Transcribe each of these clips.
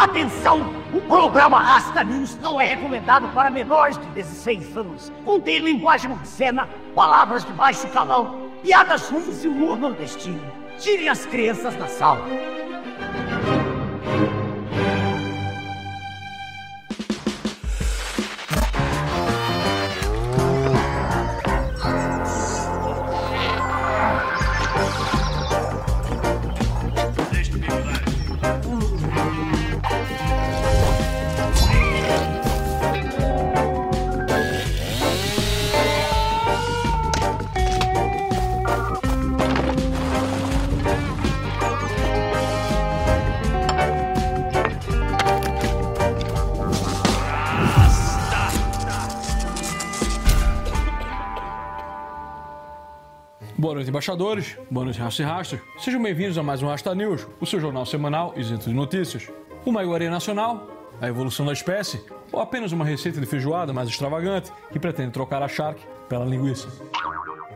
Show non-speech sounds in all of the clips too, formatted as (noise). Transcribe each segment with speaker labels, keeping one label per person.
Speaker 1: Atenção! O programa Rasta News não é recomendado para menores de 16 anos. Contém linguagem obscena, palavras de baixo calão, piadas ruins e humor nordestino. Tirem as crianças da sala.
Speaker 2: Noite, embaixadores. Noite, Rasta e Rastros. Sejam bem-vindos a mais um Rasta News, o seu jornal semanal isento de notícias. Uma iguaria nacional, a evolução da espécie, ou apenas uma receita de feijoada mais extravagante que pretende trocar a charque pela linguiça.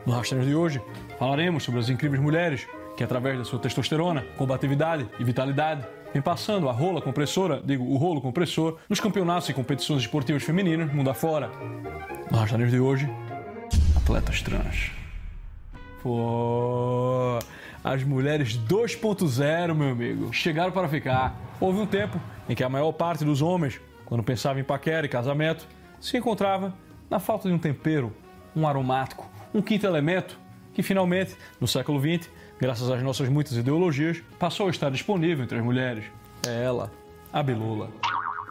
Speaker 2: No Rasta News de hoje, falaremos sobre as incríveis mulheres que, através da sua testosterona, combatividade e vitalidade, vem passando a rola compressora, digo, o rolo compressor, nos campeonatos e competições esportivas femininas mundo afora. No Rasta News de hoje, atletas trans. As mulheres 2.0, meu amigo, chegaram para ficar. Houve um tempo em que a maior parte dos homens, quando pensava em paquera e casamento, se encontrava na falta de um tempero, um aromático, um quinto elemento, que finalmente, no século XX, graças às nossas muitas ideologias, passou a estar disponível entre as mulheres. É ela, a Bilula.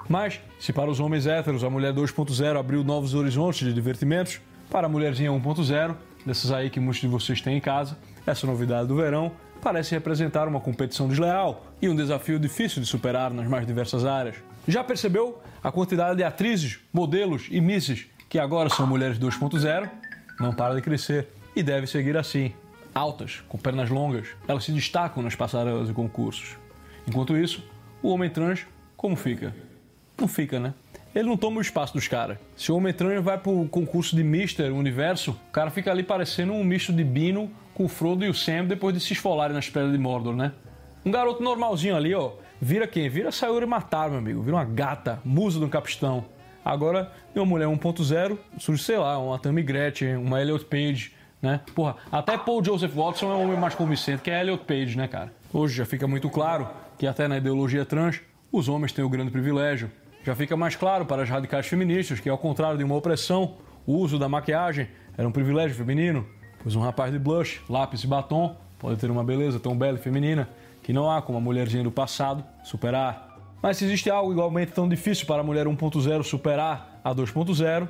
Speaker 2: Mas, se para os homens héteros a mulher 2.0 abriu novos horizontes de divertimentos, para a mulherzinha 1.0, dessas aí que muitos de vocês têm em casa, essa novidade do verão parece representar uma competição desleal e um desafio difícil de superar nas mais diversas áreas. Já percebeu a quantidade de atrizes, modelos e misses que agora são mulheres 2.0? Não para de crescer e deve seguir assim. Altas, com pernas longas, elas se destacam nas passarelas e concursos. Enquanto isso, o homem trans, como fica? Não fica, né? Ele não toma o espaço dos caras. Se o Homem Trans vai pro concurso de Mister Universo, o cara fica ali parecendo um misto de Bino com o Frodo e o Sam depois de se esfolarem nas pedras de Mordor, né? Um garoto normalzinho ali, ó, vira quem? Vira Sayuri Matar, meu amigo. Vira uma gata, musa de um capistão. Agora, tem uma mulher 1.0, surge, sei lá, uma Tammy Gretchen, uma Elliot Page, né? Porra, até Paul Joseph Watson é um homem mais convincente que a Elliot Page, né, cara? Hoje já fica muito claro que até na ideologia trans, os homens têm o grande privilégio já fica mais claro para as radicais feministas que, ao contrário de uma opressão, o uso da maquiagem era um privilégio feminino, pois um rapaz de blush, lápis e batom pode ter uma beleza tão bela e feminina que não há como a mulherzinha do passado superar. Mas se existe algo igualmente tão difícil para a mulher 1.0 superar a 2.0,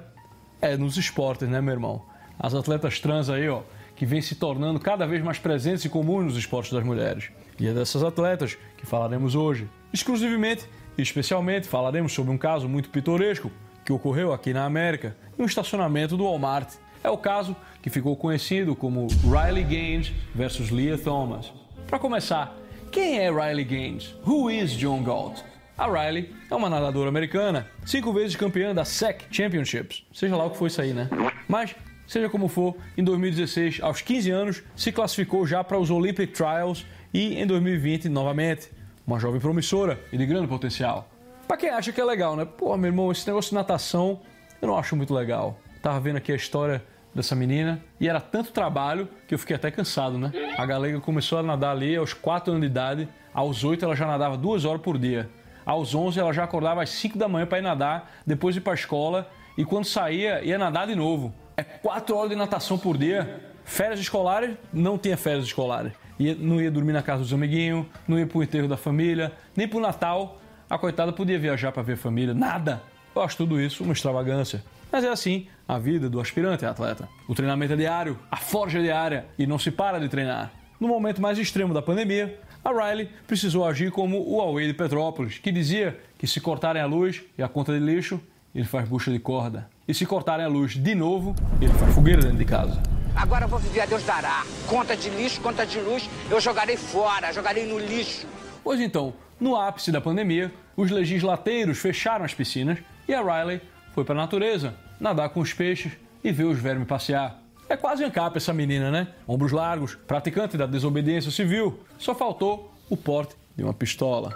Speaker 2: é nos esportes, né, meu irmão? As atletas trans aí, ó, que vêm se tornando cada vez mais presentes e comuns nos esportes das mulheres. E é dessas atletas que falaremos hoje, exclusivamente Especialmente falaremos sobre um caso muito pitoresco que ocorreu aqui na América, em um estacionamento do Walmart. É o caso que ficou conhecido como Riley Gaines versus Leah Thomas. Para começar, quem é Riley Gaines? Who is John Galt? A Riley é uma nadadora americana, cinco vezes campeã da SEC Championships, seja lá o que foi isso aí, né? Mas, seja como for, em 2016, aos 15 anos, se classificou já para os Olympic Trials e em 2020 novamente. Uma jovem promissora e de grande potencial. Pra quem acha que é legal, né? Pô, meu irmão, esse negócio de natação eu não acho muito legal. Tava vendo aqui a história dessa menina e era tanto trabalho que eu fiquei até cansado, né? A galega começou a nadar ali aos 4 anos de idade, aos 8 ela já nadava duas horas por dia. Aos 11 ela já acordava às 5 da manhã para ir nadar, depois ir para a escola e quando saía ia nadar de novo. É 4 horas de natação por dia. Férias escolares, não tinha férias escolares não ia dormir na casa dos amiguinhos, não ia pro enterro da família, nem pro Natal. A coitada podia viajar para ver a família, nada. Eu acho tudo isso uma extravagância. Mas é assim a vida do aspirante atleta. O treinamento é diário, a forja é diária e não se para de treinar. No momento mais extremo da pandemia, a Riley precisou agir como o Huawei de Petrópolis, que dizia que se cortarem a luz e a conta de lixo, ele faz bucha de corda. E se cortarem a luz de novo, ele faz fogueira dentro de casa.
Speaker 3: Agora eu vou viver a Deus dará. Conta de lixo, conta de luz, eu jogarei fora, jogarei no lixo.
Speaker 2: Pois então, no ápice da pandemia, os legislateiros fecharam as piscinas e a Riley foi para a natureza, nadar com os peixes e ver os vermes passear. É quase ancap essa menina, né? Ombros largos, praticante da desobediência civil. Só faltou o porte de uma pistola.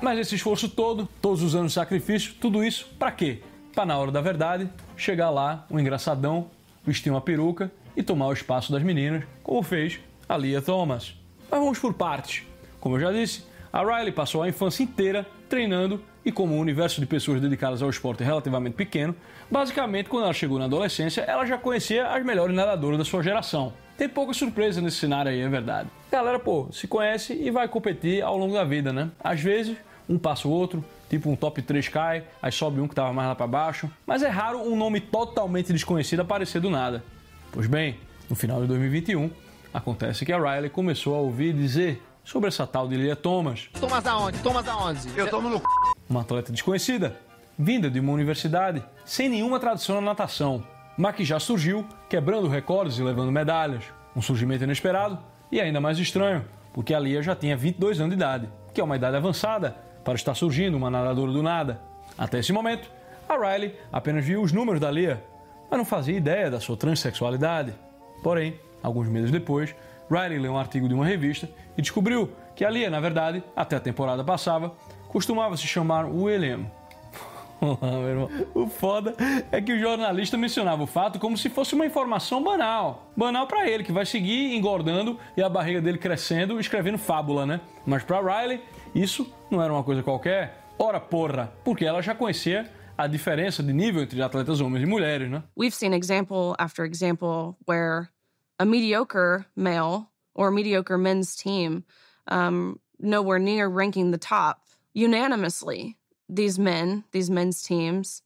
Speaker 2: Mas esse esforço todo, todos os anos de sacrifício, tudo isso, para quê? Para na hora da verdade, chegar lá, um engraçadão, vestir uma peruca e tomar o espaço das meninas, como fez a Lia Thomas. Mas vamos por partes. Como eu já disse, a Riley passou a infância inteira treinando e como um universo de pessoas dedicadas ao esporte é relativamente pequeno, basicamente quando ela chegou na adolescência, ela já conhecia as melhores nadadoras da sua geração. Tem pouca surpresa nesse cenário aí, é verdade. A galera, pô, se conhece e vai competir ao longo da vida, né? Às vezes, um passa o outro, tipo um top 3 cai, aí sobe um que tava mais lá para baixo, mas é raro um nome totalmente desconhecido aparecer do nada. Pois bem, no final de 2021, acontece que a Riley começou a ouvir dizer sobre essa tal de Lia Thomas.
Speaker 4: Thomas aonde? Thomas aonde?
Speaker 1: Eu tomo no c...
Speaker 2: Uma atleta desconhecida, vinda de uma universidade, sem nenhuma tradição na natação, mas que já surgiu quebrando recordes e levando medalhas. Um surgimento inesperado e ainda mais estranho, porque a Lia já tinha 22 anos de idade, que é uma idade avançada para estar surgindo uma nadadora do nada. Até esse momento, a Riley apenas viu os números da Lia, mas não fazia ideia da sua transexualidade. Porém, alguns meses depois, Riley leu um artigo de uma revista e descobriu que a Lia, na verdade, até a temporada passava, costumava se chamar William. (laughs) o foda é que o jornalista mencionava o fato como se fosse uma informação banal. Banal para ele, que vai seguir engordando e a barriga dele crescendo, escrevendo fábula, né? Mas para Riley, isso não era uma coisa qualquer. Ora porra, porque ela já conhecia a diferença de nível entre atletas homens e mulheres, né?
Speaker 5: We've seen example after example where a mediocre male or mediocre men's team, um, nowhere near ranking the top, unanimously, these men, these men's teams,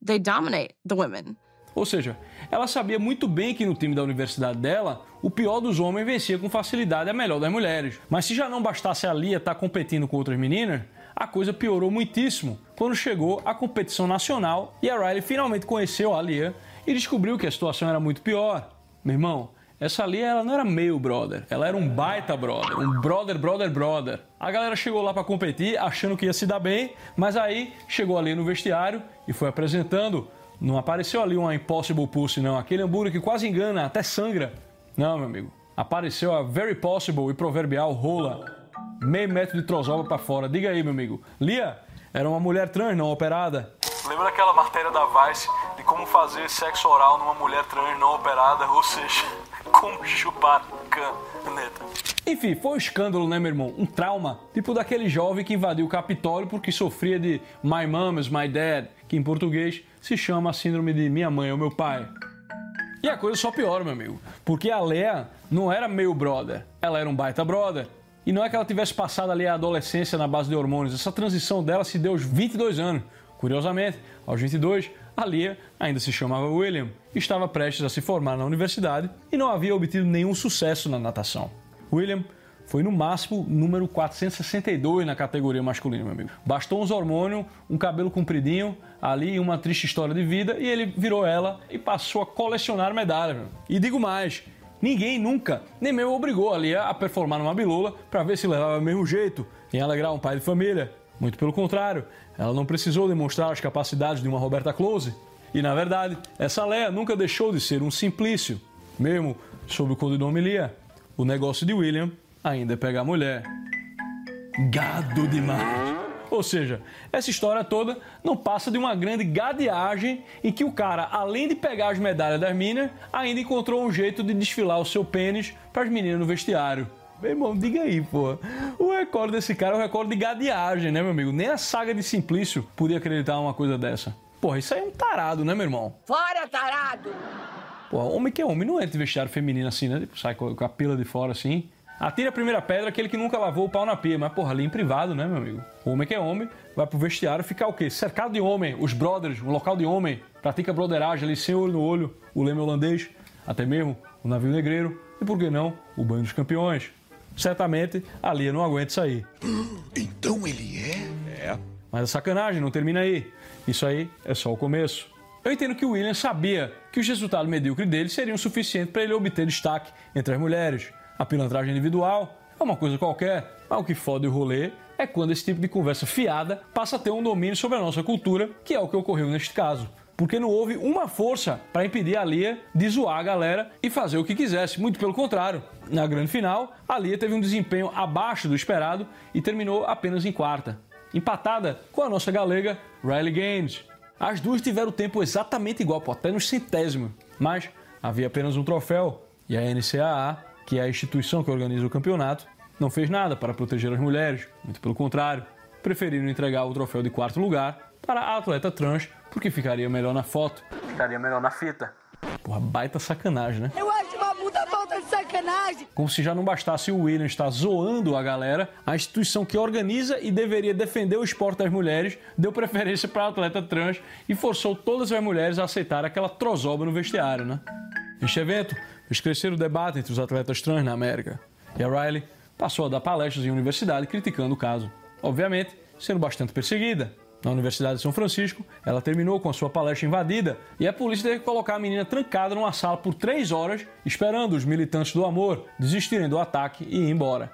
Speaker 5: they dominate the women.
Speaker 2: Ou seja, ela sabia muito bem que no time da universidade dela, o pior dos homens vencia com facilidade a melhor das mulheres. Mas se já não bastasse a Lia estar competindo com outras meninas, a coisa piorou muitíssimo quando chegou a competição nacional e a Riley finalmente conheceu a Lia e descobriu que a situação era muito pior. Meu irmão, essa ali, ela não era meio brother, ela era um baita brother, um brother, brother, brother. A galera chegou lá para competir achando que ia se dar bem, mas aí chegou ali no vestiário e foi apresentando. Não apareceu ali uma Impossible Pussy, não. Aquele hambúrguer que quase engana, até sangra. Não, meu amigo. Apareceu a Very Possible e proverbial rola. Meio metro de trozoba para fora. Diga aí, meu amigo. Lia era uma mulher trans não operada.
Speaker 6: Lembra aquela matéria da Vice de como fazer sexo oral numa mulher trans não operada, ou seja, como chupar caneta.
Speaker 2: Enfim, foi um escândalo, né, meu irmão? Um trauma. Tipo daquele jovem que invadiu o Capitólio porque sofria de My Mom is My Dad, que em português se chama síndrome de Minha Mãe ou Meu Pai. E a coisa só piora, meu amigo. Porque a Lea não era meio brother, ela era um baita brother. E não é que ela tivesse passado ali a adolescência na base de hormônios, essa transição dela se deu aos 22 anos. Curiosamente, aos 22, a Lia ainda se chamava William, estava prestes a se formar na universidade e não havia obtido nenhum sucesso na natação. William foi no máximo número 462 na categoria masculina, meu amigo. Bastou uns hormônios, um cabelo compridinho, ali uma triste história de vida e ele virou ela e passou a colecionar medalhas. Meu. E digo mais, ninguém nunca, nem mesmo obrigou a Lia a performar numa bilula para ver se levava o mesmo jeito em alegrar um pai de família. Muito pelo contrário, ela não precisou demonstrar as capacidades de uma Roberta Close. E na verdade, essa Leia nunca deixou de ser um simplício. Mesmo sob o codinome Lia, o negócio de William ainda é pegar mulher. Gado demais! Ou seja, essa história toda não passa de uma grande gadeagem em que o cara, além de pegar as medalhas das minas, ainda encontrou um jeito de desfilar o seu pênis para as meninas no vestiário. Meu irmão, diga aí, pô. O recorde desse cara é o recorde de gadeagem, né, meu amigo? Nem a saga de Simplício podia acreditar uma coisa dessa. Porra, isso aí é um tarado, né, meu irmão?
Speaker 3: Fora, tarado!
Speaker 2: Porra, homem que é homem não entra de vestiário feminino assim, né? Tipo, sai com a pila de fora assim. Atira a primeira pedra aquele que nunca lavou o pau na pia, mas porra, ali em privado, né, meu amigo? O homem que é homem vai pro vestiário ficar o quê? Cercado de homem, os brothers, um local de homem, pratica broderagem ali sem olho no olho, o leme holandês, até mesmo o navio negreiro e por que não, o banho dos campeões. Certamente a Lia não aguenta sair.
Speaker 7: Então ele é?
Speaker 2: É. Mas a sacanagem não termina aí. Isso aí é só o começo. Eu entendo que o William sabia que os resultados medíocres dele seriam suficientes para ele obter destaque entre as mulheres. A pilantragem individual é uma coisa qualquer, mas o que fode o rolê é quando esse tipo de conversa fiada passa a ter um domínio sobre a nossa cultura, que é o que ocorreu neste caso. Porque não houve uma força para impedir a Lia de zoar a galera e fazer o que quisesse. Muito pelo contrário. Na grande final, a Lia teve um desempenho abaixo do esperado e terminou apenas em quarta. empatada com a nossa galega Riley Gaines. As duas tiveram tempo exatamente igual, pô, até nos centésimos, mas havia apenas um troféu e a NCAA, que é a instituição que organiza o campeonato, não fez nada para proteger as mulheres, muito pelo contrário, preferiram entregar o troféu de quarto lugar para a atleta trans porque ficaria melhor na foto, ficaria melhor na fita. Porra, baita sacanagem, né?
Speaker 4: Eu acho uma puta falta de sacanagem.
Speaker 2: Como se já não bastasse o William estar zoando a galera, a instituição que organiza e deveria defender o esporte das mulheres deu preferência para a atleta trans e forçou todas as mulheres a aceitar aquela trozoba no vestiário, né? Este evento fez crescer o debate entre os atletas trans na América. E a Riley passou a dar palestras em universidade criticando o caso. Obviamente, sendo bastante perseguida. Na Universidade de São Francisco, ela terminou com a sua palestra invadida e a polícia teve que colocar a menina trancada numa sala por três horas, esperando os militantes do amor desistirem do ataque e ir embora.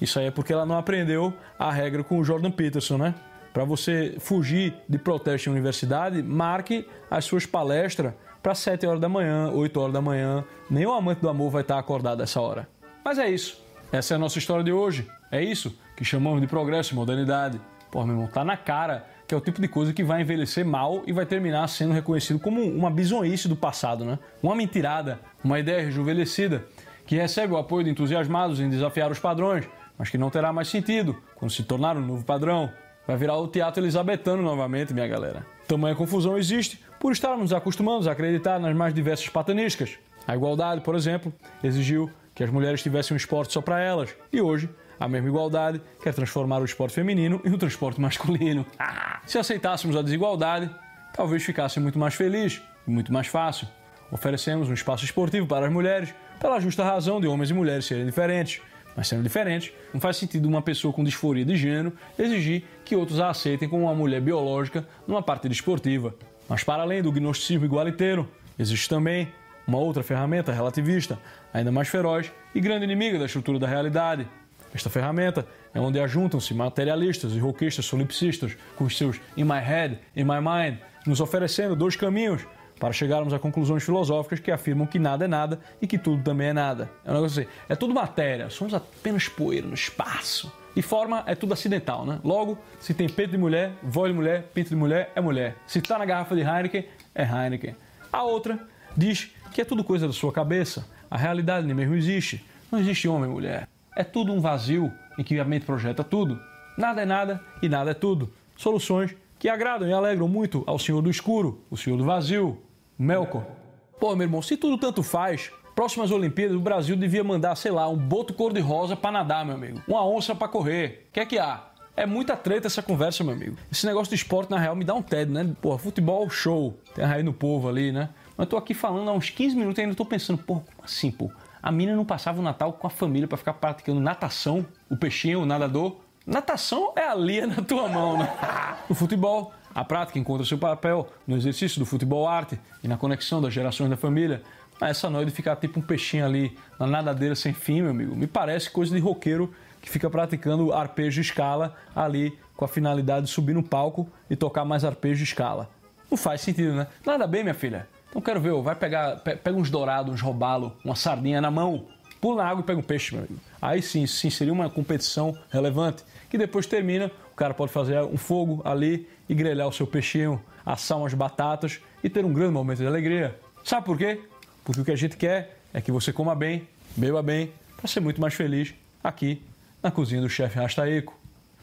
Speaker 2: Isso aí é porque ela não aprendeu a regra com o Jordan Peterson, né? Para você fugir de protesto em universidade, marque as suas palestras para 7 horas da manhã, 8 horas da manhã. Nenhum amante do amor vai estar acordado essa hora. Mas é isso. Essa é a nossa história de hoje. É isso que chamamos de progresso e modernidade. Pô, meu irmão, tá na cara que é o tipo de coisa que vai envelhecer mal e vai terminar sendo reconhecido como uma bizonhice do passado, né? Uma mentirada, uma ideia rejuvenescida, que recebe o apoio de entusiasmados em desafiar os padrões, mas que não terá mais sentido quando se tornar um novo padrão. Vai virar o teatro elisabetano novamente, minha galera. Tamanha confusão existe por estarmos acostumados a acreditar nas mais diversas pataniscas. A igualdade, por exemplo, exigiu que as mulheres tivessem um esporte só para elas, e hoje a mesma igualdade quer transformar o esporte feminino em um transporte masculino. (laughs) Se aceitássemos a desigualdade, talvez ficasse muito mais feliz e muito mais fácil. Oferecemos um espaço esportivo para as mulheres pela justa razão de homens e mulheres serem diferentes. Mas sendo diferentes, não faz sentido uma pessoa com disforia de gênero exigir que outros a aceitem como uma mulher biológica numa partida esportiva. Mas para além do gnosticismo igualiteiro, existe também uma outra ferramenta relativista, ainda mais feroz e grande inimiga da estrutura da realidade, esta ferramenta é onde ajuntam-se materialistas e roquistas solipsistas com seus In My Head, In My Mind, nos oferecendo dois caminhos para chegarmos a conclusões filosóficas que afirmam que nada é nada e que tudo também é nada. É um negócio assim, é tudo matéria, somos apenas poeira no espaço. E forma é tudo acidental, né? Logo, se tem peito de mulher, voz de mulher, pinto de mulher, é mulher. Se está na garrafa de Heineken, é Heineken. A outra diz que é tudo coisa da sua cabeça. A realidade nem mesmo existe. Não existe homem e mulher. É tudo um vazio em que a mente projeta tudo. Nada é nada e nada é tudo. Soluções que agradam e alegram muito ao senhor do escuro, o senhor do vazio, Melkor. Pô, meu irmão, se tudo tanto faz, próximas Olimpíadas o Brasil devia mandar, sei lá, um boto cor-de-rosa para nadar, meu amigo. Uma onça para correr. O que é que há? É muita treta essa conversa, meu amigo. Esse negócio de esporte, na real, me dá um tédio, né? Porra, futebol, show. Tem a raiz no povo ali, né? Mas eu tô aqui falando há uns 15 minutos e ainda tô pensando, pô, como assim, pô? A mina não passava o Natal com a família para ficar praticando natação, o peixinho, o nadador. Natação é a lia na tua mão, né? (laughs) No futebol, a prática encontra seu papel no exercício do futebol arte e na conexão das gerações da família. Mas essa noite ficar tipo um peixinho ali na nadadeira sem fim, meu amigo, me parece coisa de roqueiro que fica praticando arpejo escala ali com a finalidade de subir no palco e tocar mais arpejo de escala. Não faz sentido, né? Nada bem, minha filha. Então quero ver, vai pegar, pega uns dourados, uns robalo, uma sardinha na mão, pula na água e pega um peixe, meu amigo. Aí sim, sim, seria uma competição relevante, que depois termina, o cara pode fazer um fogo ali e grelhar o seu peixinho, assar umas batatas e ter um grande momento de alegria. Sabe por quê? Porque o que a gente quer é que você coma bem, beba bem, para ser muito mais feliz aqui na cozinha do chefe Rastaeco.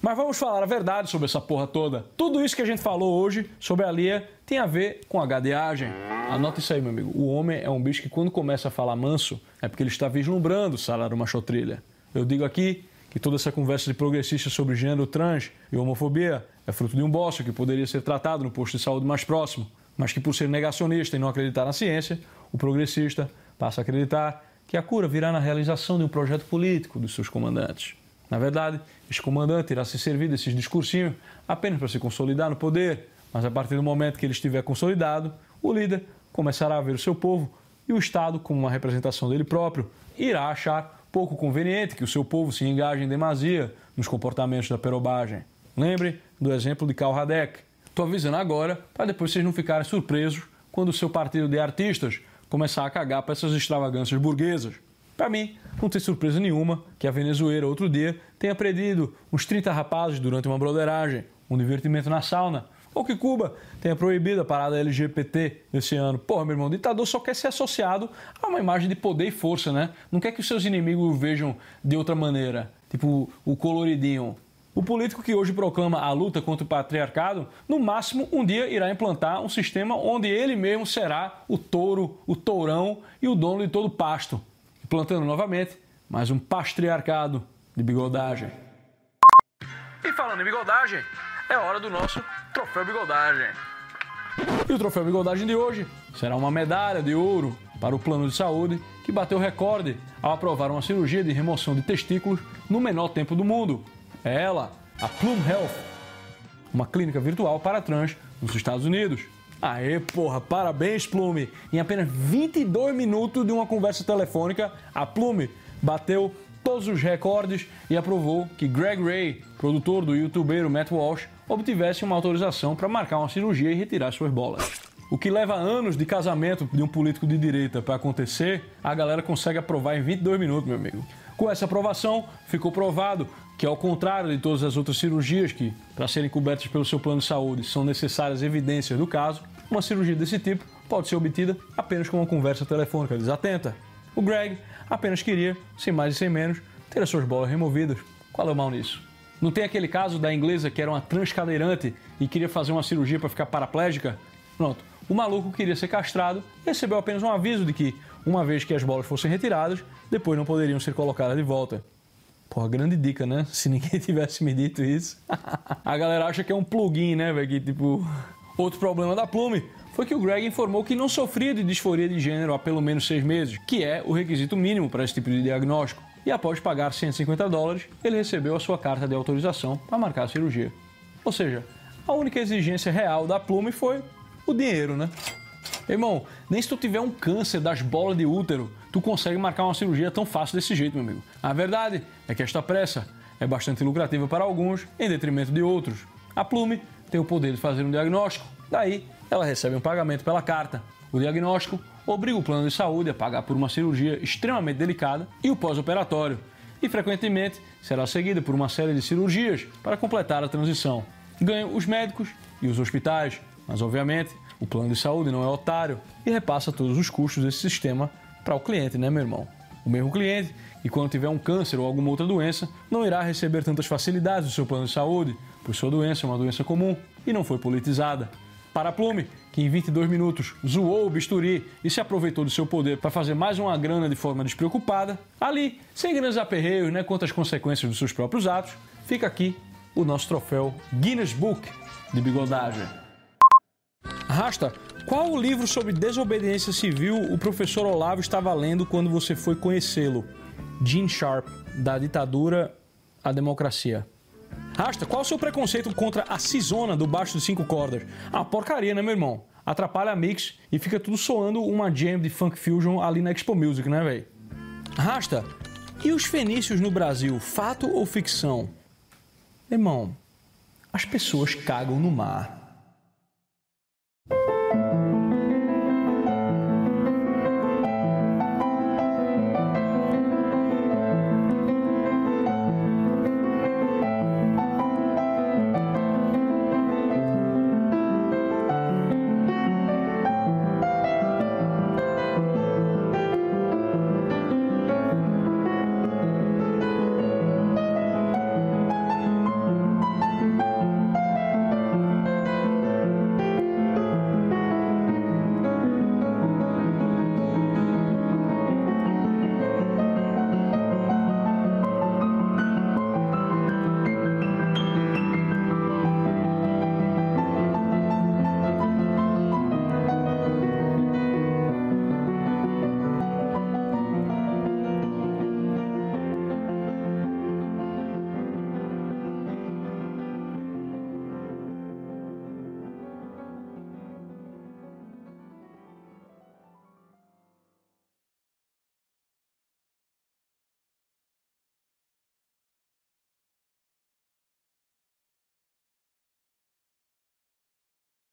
Speaker 2: Mas vamos falar a verdade sobre essa porra toda. Tudo isso que a gente falou hoje sobre a Lia tem a ver com a gadeagem. Anota isso aí, meu amigo. O homem é um bicho que quando começa a falar manso é porque ele está vislumbrando o salário machotrilha. Eu digo aqui que toda essa conversa de progressista sobre gênero trans e homofobia é fruto de um boço que poderia ser tratado no posto de saúde mais próximo, mas que por ser negacionista e não acreditar na ciência, o progressista passa a acreditar que a cura virá na realização de um projeto político dos seus comandantes. Na verdade, este comandante irá se servir desses discursinhos apenas para se consolidar no poder, mas a partir do momento que ele estiver consolidado, o líder começará a ver o seu povo e o Estado como uma representação dele próprio, irá achar pouco conveniente que o seu povo se engaje em demasia nos comportamentos da perobagem. Lembre do exemplo de Karl Radek. Estou avisando agora para depois vocês não ficarem surpresos quando o seu partido de artistas começar a cagar para essas extravagâncias burguesas. Para mim, não tem surpresa nenhuma que a Venezuela outro dia tenha prendido uns 30 rapazes durante uma broderagem, um divertimento na sauna, ou que Cuba tenha proibido a parada LGBT esse ano. Porra, meu irmão, o ditador só quer ser associado a uma imagem de poder e força, né? Não quer que os seus inimigos o vejam de outra maneira, tipo o coloridinho. O político que hoje proclama a luta contra o patriarcado, no máximo um dia irá implantar um sistema onde ele mesmo será o touro, o tourão e o dono de todo o pasto, implantando novamente mais um patriarcado de bigodagem. E falando em bigodagem, é hora do nosso troféu bigodagem. E o troféu bigodagem de hoje será uma medalha de ouro para o plano de saúde que bateu recorde ao aprovar uma cirurgia de remoção de testículos no menor tempo do mundo. É ela, a Plum Health, uma clínica virtual para trans nos Estados Unidos. Aê, porra, parabéns, Plume! Em apenas 22 minutos de uma conversa telefônica, a Plume bateu todos os recordes e aprovou que Greg Ray, produtor do youtuber Matt Walsh, obtivesse uma autorização para marcar uma cirurgia e retirar suas bolas. O que leva anos de casamento de um político de direita para acontecer, a galera consegue aprovar em 22 minutos, meu amigo. Com essa aprovação, ficou provado que, ao contrário de todas as outras cirurgias que, para serem cobertas pelo seu plano de saúde, são necessárias evidências do caso, uma cirurgia desse tipo pode ser obtida apenas com uma conversa telefônica desatenta. O Greg apenas queria, sem mais e sem menos, ter as suas bolas removidas. Qual é o mal nisso? Não tem aquele caso da inglesa que era uma transcadeirante e queria fazer uma cirurgia para ficar paraplégica? Pronto. O maluco queria ser castrado e recebeu apenas um aviso de que, uma vez que as bolas fossem retiradas, depois não poderiam ser colocadas de volta. Porra, grande dica, né? Se ninguém (laughs) tivesse me dito isso. (laughs) a galera acha que é um plugin, né, velho? Que tipo. Outro problema da Plume foi que o Greg informou que não sofria de disforia de gênero há pelo menos seis meses, que é o requisito mínimo para esse tipo de diagnóstico. E após pagar 150 dólares, ele recebeu a sua carta de autorização para marcar a cirurgia. Ou seja, a única exigência real da Plume foi o dinheiro, né? Irmão, nem se tu tiver um câncer das bolas de útero, tu consegue marcar uma cirurgia tão fácil desse jeito, meu amigo. A verdade é que esta pressa é bastante lucrativa para alguns, em detrimento de outros. A Plume tem o poder de fazer um diagnóstico, daí ela recebe um pagamento pela carta. O diagnóstico obriga o plano de saúde a pagar por uma cirurgia extremamente delicada e o pós-operatório, e frequentemente será seguida por uma série de cirurgias para completar a transição. Ganham os médicos e os hospitais, mas obviamente o plano de saúde não é otário e repassa todos os custos desse sistema para o cliente, né, meu irmão? O mesmo cliente que, quando tiver um câncer ou alguma outra doença, não irá receber tantas facilidades do seu plano de saúde, pois sua doença é uma doença comum e não foi politizada. Para Plume, que em 22 minutos zoou o bisturi e se aproveitou do seu poder para fazer mais uma grana de forma despreocupada, ali, sem grandes aperreios né, quanto às consequências dos seus próprios atos, fica aqui o nosso troféu Guinness Book de bigodagem. Rasta, qual o livro sobre desobediência civil o professor Olavo estava lendo quando você foi conhecê-lo? Gene Sharp, da ditadura à democracia. Rasta, qual o seu preconceito contra a Cisona do baixo de cinco cordas? Ah, porcaria, né, meu irmão? Atrapalha a mix e fica tudo soando uma jam de funk fusion ali na Expo Music, né, velho? Rasta, e os fenícios no Brasil, fato ou ficção? Irmão, as pessoas cagam no mar.